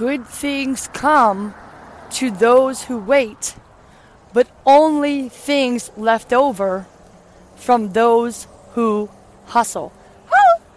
good things come to those who wait, but only things left over from those who hustle.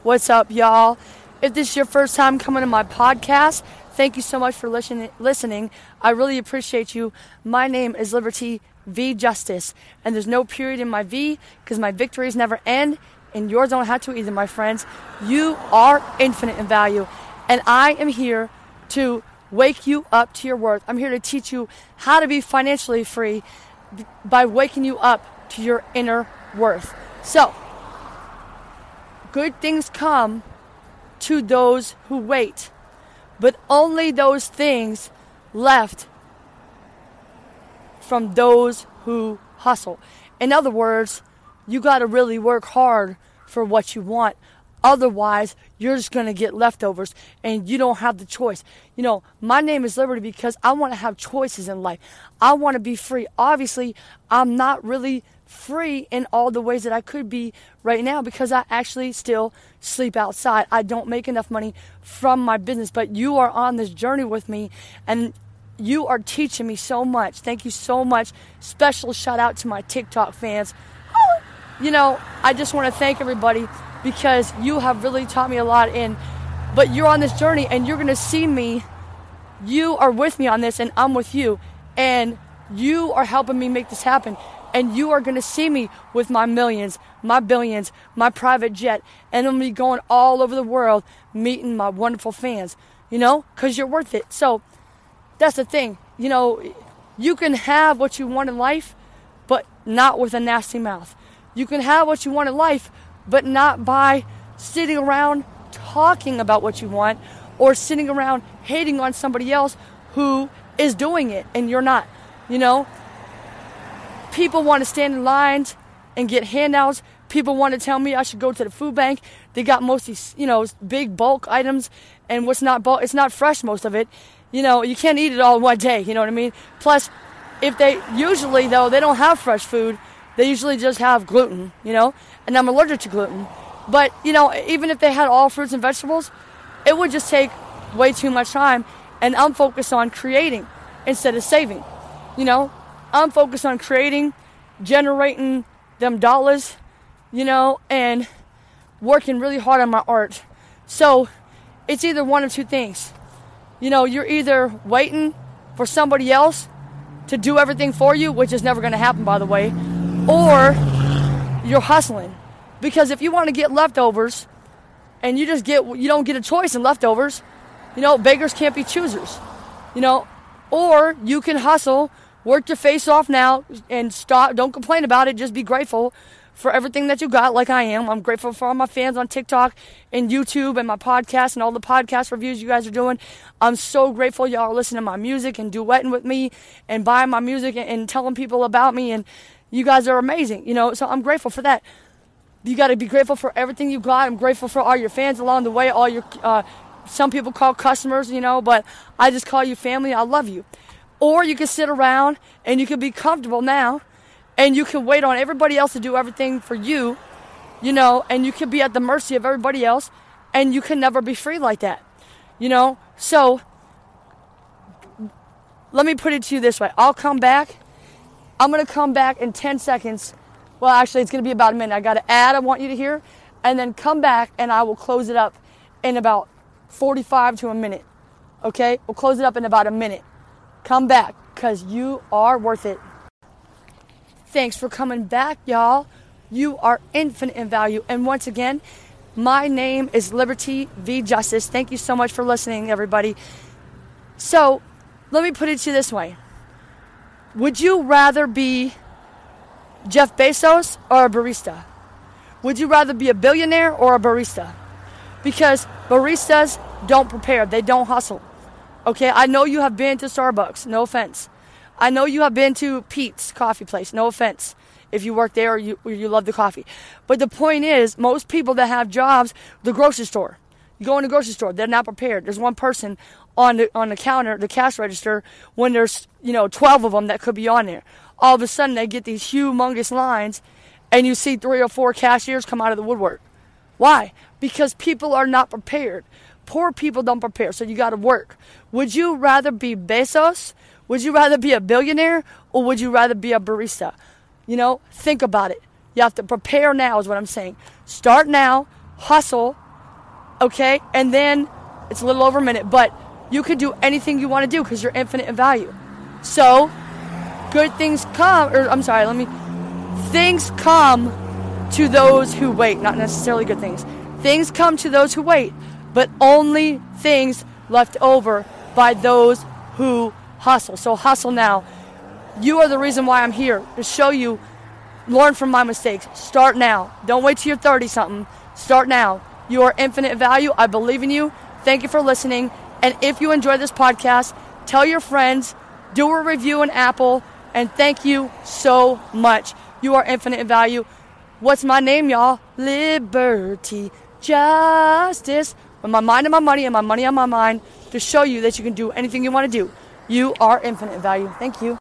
What's up, y'all? If this is your first time coming to my podcast, thank you so much for listen- listening. I really appreciate you. My name is Liberty V Justice, and there's no period in my V because my victories never end, and yours don't have to either, my friends. You are infinite in value, and I am here to wake you up to your worth. I'm here to teach you how to be financially free by waking you up to your inner worth. So, good things come to those who wait, but only those things left from those who hustle. In other words, you got to really work hard for what you want. Otherwise, you're just going to get leftovers and you don't have the choice. You know, my name is Liberty because I want to have choices in life. I want to be free. Obviously, I'm not really free in all the ways that I could be right now because I actually still sleep outside. I don't make enough money from my business, but you are on this journey with me and you are teaching me so much. Thank you so much. Special shout out to my TikTok fans. You know, I just want to thank everybody because you have really taught me a lot in but you're on this journey and you're to see me you are with me on this and I'm with you and you are helping me make this happen and you are to see me with my millions, my billions, my private jet and I'm to be going all over the world meeting my wonderful fans, you know, cuz you're worth it. So that's the thing. You know, you can have what you want in life, but not with a nasty mouth. You can have what you want in life, but not by sitting around talking about what you want or sitting around hating on somebody else who is doing it and you're not. You know, people want to stand in lines and get handouts. People want to tell me I should go to the food bank. They got mostly, you know, big bulk items, and what's not bulk, it's not fresh most of it. You know, you can't eat it all in one day. You know what I mean? Plus, if they usually though they don't have fresh food, they usually just have gluten. You know, and I'm allergic to gluten. But you know, even if they had all fruits and vegetables, it would just take way too much time. And I'm focused on creating instead of saving. You know, I'm focused on creating, generating them dollars, you know, and working really hard on my art. So it's either one of two things. You know, you're either waiting for somebody else to do everything for you, which is never going to happen, by the way, or you're hustling. Because if you want to get leftovers and you just get, you don't get a choice in leftovers, you know, beggars can't be choosers, you know, or you can hustle Work your face off now and stop. Don't complain about it. Just be grateful for everything that you got, like I am. I'm grateful for all my fans on TikTok and YouTube and my podcast and all the podcast reviews you guys are doing. I'm so grateful y'all are listening to my music and duetting with me and buying my music and, and telling people about me. And you guys are amazing, you know, so I'm grateful for that. You got to be grateful for everything you got. I'm grateful for all your fans along the way, all your, uh, some people call customers, you know, but I just call you family. I love you. Or you can sit around and you can be comfortable now and you can wait on everybody else to do everything for you, you know, and you can be at the mercy of everybody else and you can never be free like that, you know? So, let me put it to you this way I'll come back. I'm going to come back in 10 seconds. Well, actually, it's going to be about a minute. I got an ad I want you to hear, and then come back and I will close it up in about 45 to a minute. Okay? We'll close it up in about a minute. Come back because you are worth it. Thanks for coming back, y'all. You are infinite in value. And once again, my name is Liberty V Justice. Thank you so much for listening, everybody. So, let me put it to you this way Would you rather be Jeff Bezos or a barista? Would you rather be a billionaire or a barista? Because baristas don't prepare, they don't hustle. Okay, I know you have been to Starbucks, no offense. I know you have been to Peet's coffee place, no offense. If you work there or you, or you love the coffee. But the point is, most people that have jobs, the grocery store, go in the grocery store, they're not prepared. There's one person on the, on the counter, the cash register, when there's, you know, 12 of them that could be on there. All of a sudden they get these humongous lines and you see three or four cashiers come out of the woodwork. Why? Because people are not prepared. poor people don't prepare, so you got to work. Would you rather be Bezos? Would you rather be a billionaire or would you rather be a barista? You know, think about it. You have to prepare now, is what I'm saying. Start now, hustle, okay? And then it's a little over a minute, but you can do anything you want to do because you're infinite in value. So, good things come, or I'm sorry, let me, things come to those who wait, not necessarily good things. Things come to those who wait, but only things left over by those who hustle. So, hustle now. You are the reason why I'm here to show you, learn from my mistakes. Start now. Don't wait till you're 30 something. Start now. You are infinite value. I believe in you. Thank you for listening. And if you enjoy this podcast, tell your friends, do a review on Apple, and thank you so much. You are infinite value. What's my name, y'all? Liberty, justice. With my mind on my money and my money on my mind to show you that you can do anything you want to do. You are infinite value. Thank you.